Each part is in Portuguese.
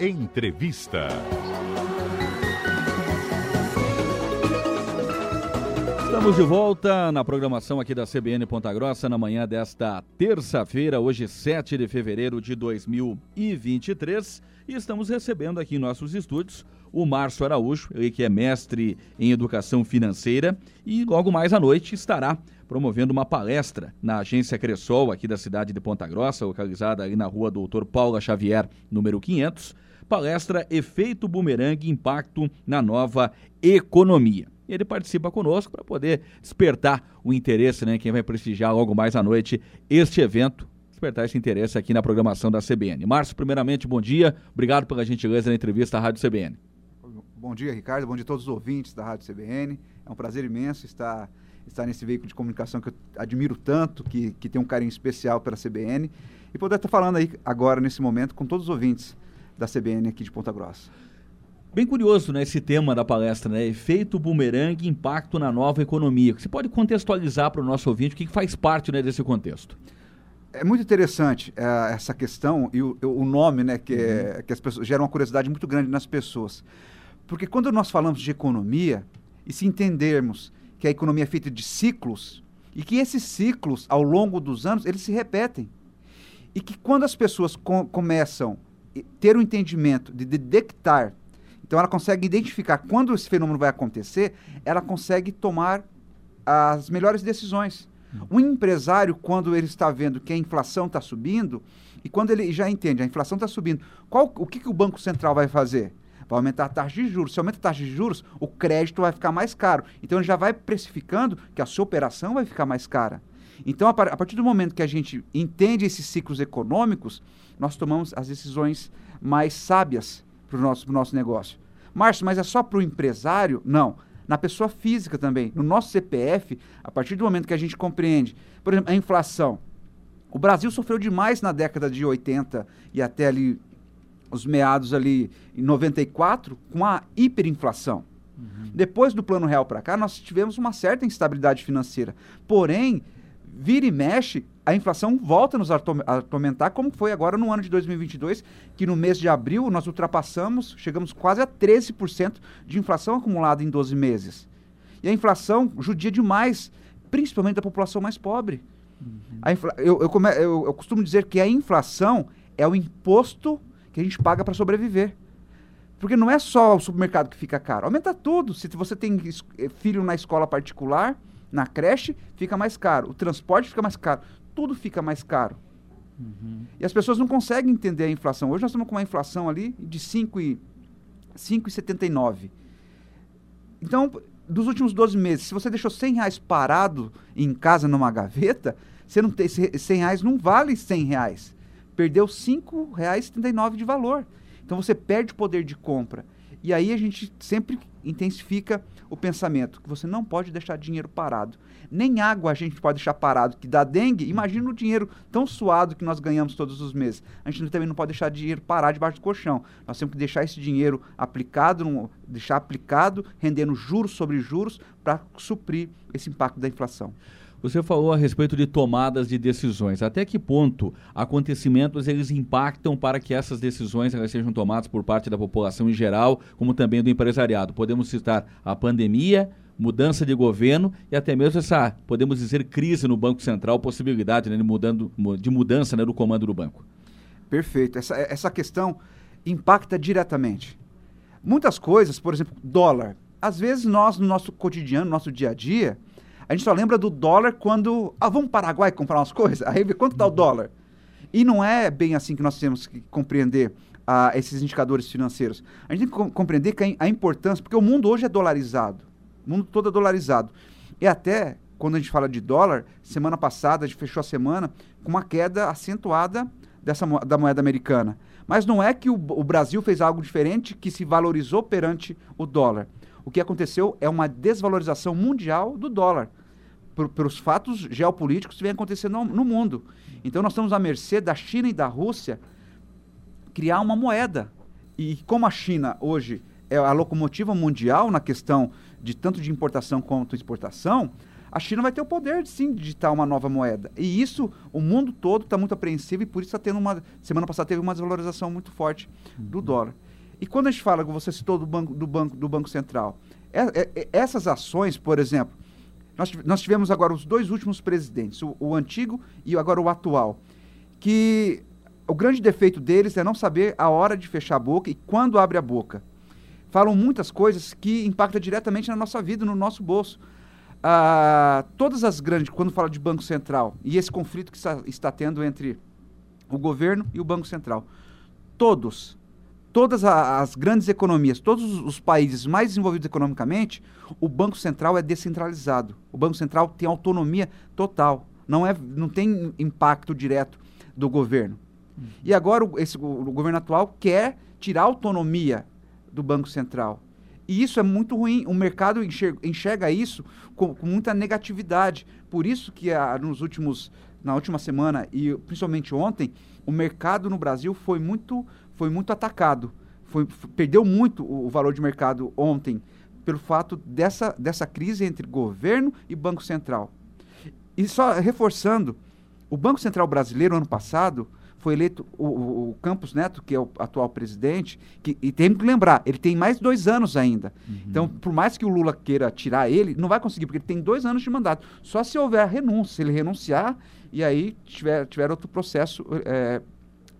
Entrevista. Estamos de volta na programação aqui da CBN Ponta Grossa na manhã desta terça-feira, hoje 7 de fevereiro de 2023, e estamos recebendo aqui em nossos estúdios o Márcio Araújo, ele que é mestre em educação financeira e logo mais à noite estará promovendo uma palestra na agência Cressol aqui da cidade de Ponta Grossa, localizada ali na rua Doutor Paula Xavier, número 500. Palestra Efeito Bumerangue Impacto na Nova Economia ele participa conosco para poder despertar o interesse, né? Quem vai prestigiar logo mais à noite este evento, despertar esse interesse aqui na programação da CBN. Márcio, primeiramente, bom dia. Obrigado pela gentileza na entrevista à Rádio CBN. Bom dia, Ricardo. Bom dia a todos os ouvintes da Rádio CBN. É um prazer imenso estar, estar nesse veículo de comunicação que eu admiro tanto, que, que tem um carinho especial pela CBN, e poder estar falando aí agora, nesse momento, com todos os ouvintes da CBN aqui de Ponta Grossa. Bem curioso, né, esse tema da palestra, né? Efeito bumerangue, impacto na nova economia. Você pode contextualizar para o nosso ouvinte o que, que faz parte né, desse contexto? É muito interessante é, essa questão e o, o nome, né, que, é, uhum. que as pessoas gera uma curiosidade muito grande nas pessoas. Porque quando nós falamos de economia, e se entendermos que a economia é feita de ciclos, e que esses ciclos, ao longo dos anos, eles se repetem. E que quando as pessoas com, começam a ter o um entendimento de detectar então ela consegue identificar quando esse fenômeno vai acontecer, ela consegue tomar as melhores decisões. Um empresário, quando ele está vendo que a inflação está subindo, e quando ele já entende, a inflação está subindo, qual, o que, que o Banco Central vai fazer? Vai aumentar a taxa de juros. Se aumenta a taxa de juros, o crédito vai ficar mais caro. Então ele já vai precificando que a sua operação vai ficar mais cara. Então, a, partir do momento que a gente entende esses ciclos econômicos, nós tomamos as decisões mais sábias para o nosso, nosso negócio. Márcio, mas é só para o empresário? Não. Na pessoa física também. No nosso CPF, a partir do momento que a gente compreende, por exemplo, a inflação. O Brasil sofreu demais na década de 80 e até ali os meados ali em 94 com a hiperinflação. Uhum. Depois do Plano Real para cá, nós tivemos uma certa instabilidade financeira. Porém, vira e mexe, a inflação volta a nos atormentar, como foi agora no ano de 2022, que no mês de abril nós ultrapassamos, chegamos quase a 13% de inflação acumulada em 12 meses. E a inflação judia demais, principalmente da população mais pobre. Uhum. Eu, eu, eu, eu costumo dizer que a inflação é o imposto que a gente paga para sobreviver. Porque não é só o supermercado que fica caro, aumenta tudo. Se você tem filho na escola particular, na creche fica mais caro, o transporte fica mais caro, tudo fica mais caro. Uhum. E as pessoas não conseguem entender a inflação. Hoje nós estamos com uma inflação ali de 5,79. Então, dos últimos 12 meses, se você deixou 100 reais parado em casa numa gaveta, você não tem, 100 reais não vale 100 reais. Perdeu 5 reais de valor. Então você perde poder de compra. E aí a gente sempre intensifica o pensamento que você não pode deixar dinheiro parado. Nem água a gente pode deixar parado, que dá dengue. Imagina o dinheiro tão suado que nós ganhamos todos os meses. A gente também não pode deixar dinheiro parar debaixo do colchão. Nós temos que deixar esse dinheiro aplicado, deixar aplicado, rendendo juros sobre juros para suprir esse impacto da inflação. Você falou a respeito de tomadas de decisões. Até que ponto acontecimentos eles impactam para que essas decisões elas sejam tomadas por parte da população em geral, como também do empresariado? Podemos citar a pandemia, mudança de governo e até mesmo essa, podemos dizer, crise no Banco Central, possibilidade né, de, mudando, de mudança né, do comando do banco. Perfeito. Essa, essa questão impacta diretamente. Muitas coisas, por exemplo, dólar. Às vezes nós, no nosso cotidiano, no nosso dia a dia, a gente só lembra do dólar quando. Ah, vamos para o Paraguai comprar umas coisas? Aí vê quanto está o dólar. E não é bem assim que nós temos que compreender ah, esses indicadores financeiros. A gente tem que compreender que a, a importância, porque o mundo hoje é dolarizado. O mundo todo é dolarizado. E até quando a gente fala de dólar, semana passada a gente fechou a semana com uma queda acentuada dessa, da moeda americana. Mas não é que o, o Brasil fez algo diferente que se valorizou perante o dólar. O que aconteceu é uma desvalorização mundial do dólar por, pelos fatos geopolíticos que vem acontecendo no, no mundo. Então nós estamos à mercê da China e da Rússia criar uma moeda. E como a China hoje é a locomotiva mundial na questão de tanto de importação quanto exportação, a China vai ter o poder, sim, de digitar uma nova moeda. E isso, o mundo todo está muito apreensivo e por isso está tendo uma. Semana passada teve uma desvalorização muito forte do uhum. dólar. E quando a gente fala, você citou do Banco, do banco, do banco Central, é, é, é, essas ações, por exemplo, nós, nós tivemos agora os dois últimos presidentes, o, o antigo e agora o atual, que o grande defeito deles é não saber a hora de fechar a boca e quando abre a boca. Falam muitas coisas que impactam diretamente na nossa vida, no nosso bolso. Ah, todas as grandes, quando fala de Banco Central e esse conflito que está, está tendo entre o governo e o Banco Central, todos todas as grandes economias, todos os países mais desenvolvidos economicamente, o Banco Central é descentralizado. O Banco Central tem autonomia total. Não, é, não tem impacto direto do governo. Uhum. E agora o, esse, o, o, governo atual quer tirar a autonomia do Banco Central. E isso é muito ruim. O mercado enxerga, enxerga isso com, com, muita negatividade. Por isso que a, nos últimos, na última semana e principalmente ontem, o mercado no Brasil foi muito foi muito atacado. Foi, perdeu muito o, o valor de mercado ontem pelo fato dessa, dessa crise entre governo e Banco Central. E só reforçando, o Banco Central brasileiro, ano passado, foi eleito o, o, o, Campos Neto, que é o atual presidente, que, e tem que lembrar, ele tem mais dois anos ainda. Uhum. Então, por mais que o Lula queira tirar ele, não vai conseguir, porque ele tem dois anos de mandato. Só se houver renúncia, se ele renunciar, e aí tiver, tiver outro processo é,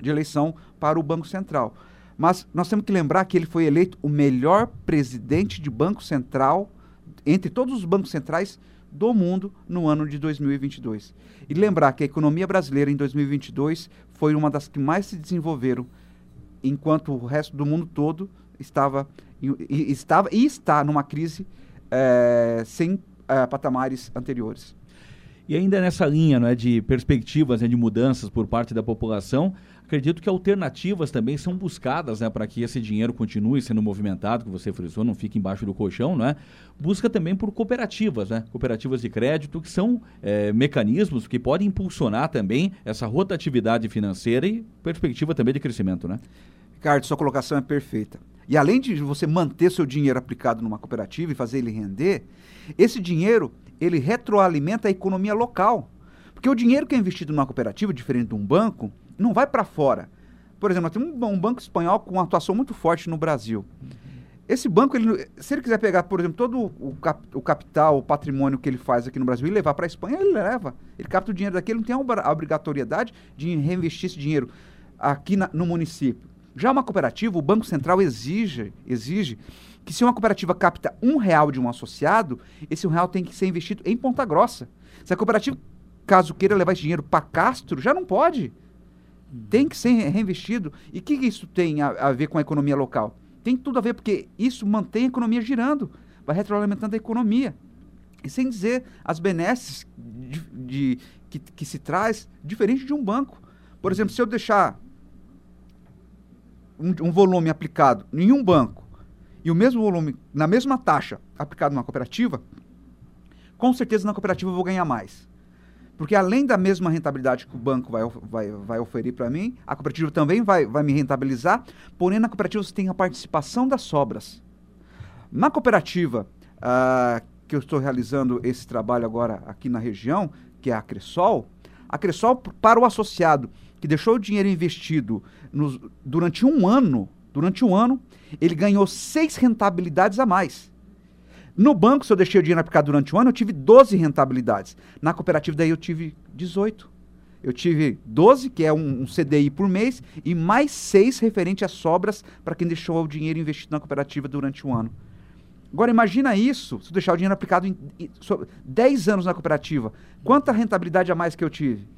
de eleição para o Banco Central. Mas nós temos que lembrar que ele foi eleito o melhor presidente de Banco Central entre todos os bancos centrais do mundo no ano de 2022. E lembrar que a economia brasileira em 2022 foi uma das que mais se desenvolveram, enquanto o resto do mundo todo estava, e, estava e está numa crise é, sem é, patamares anteriores. E ainda nessa linha é, de perspectivas né, de mudanças por parte da população, acredito que alternativas também são buscadas né, para que esse dinheiro continue sendo movimentado, que você frisou, não fique embaixo do colchão, não é? Busca também por cooperativas, né? Cooperativas de crédito, que são é, mecanismos que podem impulsionar também essa rotatividade financeira e perspectiva também de crescimento, né? Ricardo, sua colocação é perfeita. E além de você manter seu dinheiro aplicado numa cooperativa e fazer ele render, esse dinheiro ele retroalimenta a economia local. Porque o dinheiro que é investido numa cooperativa, diferente de um banco, não vai para fora. Por exemplo, temos um, um, banco espanhol com uma atuação muito forte no Brasil. Esse banco, ele, se ele quiser pegar, por exemplo, todo o, cap, o capital, o patrimônio que ele faz aqui no Brasil e levar para a Espanha, ele leva. Ele capta o dinheiro daqui, ele não tem a obrigatoriedade de reinvestir esse dinheiro aqui na, no município. Já uma cooperativa, o Banco Central exige, exige que se uma cooperativa capta um real de um associado, esse um real tem que ser investido em Ponta Grossa. Se a cooperativa, caso queira levar esse dinheiro para Castro, já não pode. Tem que ser reinvestido. E o que isso tem a, a, ver com a economia local? Tem tudo a ver, porque isso mantém a economia girando, vai retroalimentando a economia. E sem dizer as benesses de, de que, que se traz diferente de um banco. Por exemplo, se eu deixar um, um, volume aplicado em um banco e o mesmo volume, na mesma taxa, aplicado numa cooperativa, com certeza na cooperativa eu vou ganhar mais. Porque além da mesma rentabilidade que o banco vai, vai, vai oferir para mim, a cooperativa também vai, vai me rentabilizar, porém na cooperativa você tem a participação das sobras. Na cooperativa uh, que eu estou realizando esse trabalho agora aqui na região, que é a Cressol, a Cressol para o associado que deixou o dinheiro investido nos, durante um ano, durante um ano, ele ganhou seis rentabilidades a mais. No banco, se eu deixei o dinheiro aplicado durante um ano, eu tive 12 rentabilidades. Na cooperativa, daí eu tive 18. Eu tive 12, que é um, um CDI por mês, e mais 6 referente às sobras para quem deixou o dinheiro investido na cooperativa durante um ano. Agora, imagina isso, se eu deixar o dinheiro aplicado em, em so, 10 anos na cooperativa. Quanta rentabilidade a mais que eu tive?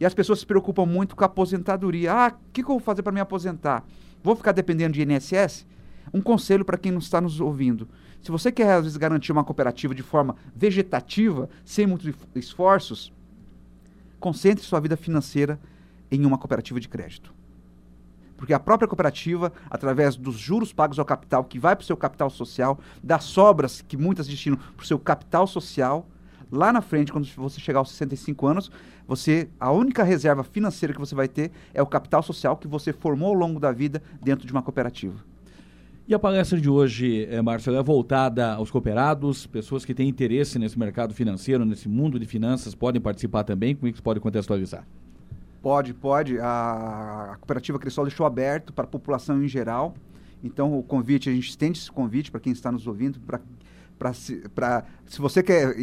E as pessoas se preocupam muito com a aposentadoria. Ah, o que, que eu vou fazer para me aposentar? Vou ficar dependendo de INSS? Um conselho para quem não está nos ouvindo. Se você quer, às vezes, garantir uma cooperativa de forma vegetativa, sem muitos esforços, concentre sua vida financeira em uma cooperativa de crédito. Porque a própria cooperativa, através dos juros pagos ao capital, que vai para o seu capital social, das sobras que muitas destinam para o seu capital social, lá na frente, quando você chegar aos 65 anos, você a única reserva financeira que você vai ter é o capital social que você formou ao longo da vida dentro de uma cooperativa. E a palestra de hoje, é, é voltada aos cooperados, pessoas que têm interesse nesse mercado financeiro, nesse mundo de finanças, podem participar também? Como é que você pode contextualizar? Pode, pode. A, a cooperativa Crisol deixou aberto para a população em geral. Então, o convite, a gente estende esse convite para quem está nos ouvindo, para para se, se você quer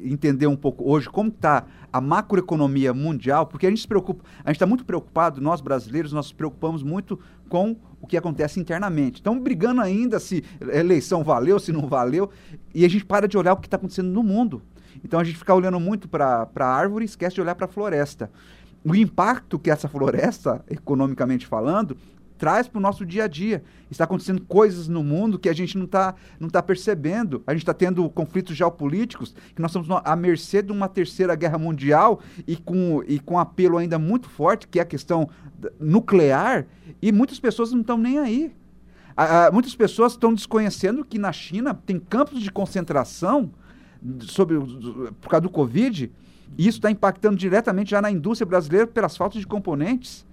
entender um pouco hoje como está a macroeconomia mundial, porque a gente se preocupa, a gente está muito preocupado, nós brasileiros, nós nos preocupamos muito com o que acontece internamente. Estamos brigando ainda se eleição valeu, se não valeu, e a gente para de olhar o que está acontecendo no mundo. Então a gente fica olhando muito para a árvore e esquece de olhar para a floresta. O impacto que essa floresta, economicamente falando, traz para o nosso dia a dia. Está acontecendo coisas no mundo que a gente não está não tá percebendo. A gente está tendo conflitos geopolíticos, que nós estamos à mercê de uma terceira guerra mundial e com, e com apelo ainda muito forte, que é a questão nuclear, e muitas pessoas não estão nem aí. Ah, muitas pessoas estão desconhecendo que na China tem campos de concentração sobre, por causa do Covid, e isso está impactando diretamente já na indústria brasileira pelas faltas de componentes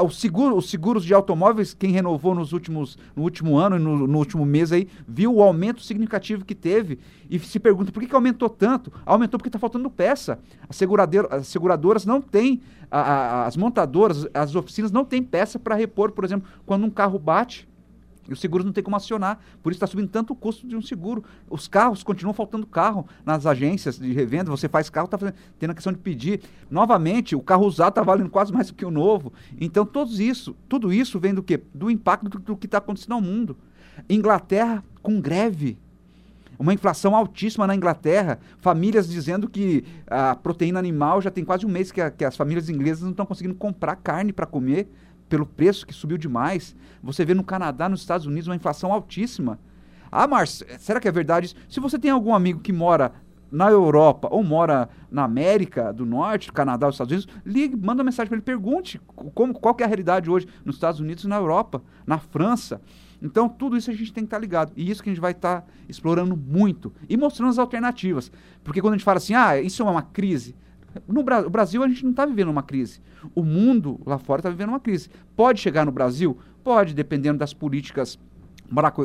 o seguro, os seguros de automóveis, quem renovou nos últimos, no último ano e no, no, último mês aí, viu o aumento significativo que teve e se pergunta por que, que aumentou tanto? Aumentou porque está faltando peça. As, as seguradoras não têm, a, a, as montadoras, as oficinas não têm peça para repor, por exemplo, quando um carro bate. E os seguros não tem como acionar. Por isso está subindo tanto o custo de um seguro. Os carros continuam faltando carro nas agências de revenda. Você faz carro, está tendo a questão de pedir. Novamente, o carro usado está valendo quase mais do que o novo. Então, tudo isso, tudo isso vem do quê? Do impacto do, do que está acontecendo no mundo. Inglaterra com greve. Uma inflação altíssima na Inglaterra. Famílias dizendo que a proteína animal já tem quase um mês que, a, que as famílias inglesas não estão conseguindo comprar carne para comer pelo preço que subiu demais. Você vê no Canadá, nos Estados Unidos, uma inflação altíssima. Ah, Márcio, será que é verdade isso? Se você tem algum amigo que mora na Europa ou mora na América do Norte, Canadá, os Estados Unidos, ligue, manda mensagem para ele, pergunte como, qual é a realidade hoje nos Estados Unidos e na Europa, na França. Então, tudo isso a gente tem que estar tá ligado. E isso que a gente vai estar tá explorando muito e mostrando as alternativas. Porque quando a gente fala assim, ah, isso é uma crise, no Bra o Brasil a gente não está vivendo uma crise. O mundo lá fora está vivendo uma crise. Pode chegar no Brasil? Pode, dependendo das políticas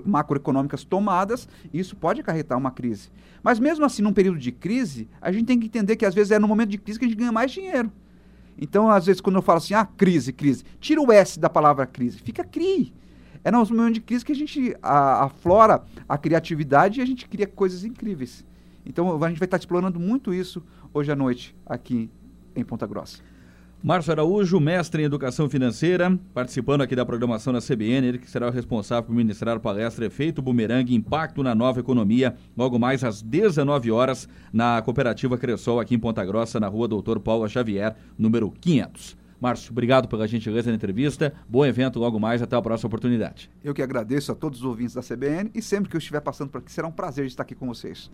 macroeconômicas tomadas, isso pode acarretar uma crise. Mas mesmo assim, num período de crise, a gente tem que entender que às vezes é no momento de crise que a gente ganha mais dinheiro. Então, às vezes, quando eu falo assim, ah, crise, crise, tira o S da palavra crise, fica CRI. É no momento de crise que a gente aflora a criatividade e a gente cria coisas incríveis. Então, a gente vai estar explorando muito isso hoje à noite aqui em Ponta Grossa. Márcio Araújo, mestre em Educação Financeira, participando aqui da programação da CBN, ele que será o responsável por ministrar a palestra Efeito Bumerangue, Impacto na Nova Economia, logo mais às 19 horas, na Cooperativa Cressol, aqui em Ponta Grossa, na rua Doutor Paulo Xavier, número 500. Márcio, obrigado pela gentileza na entrevista. Bom evento logo mais. Até a próxima oportunidade. Eu que agradeço a todos os ouvintes da CBN e sempre que eu estiver passando por aqui, será um prazer estar aqui com vocês.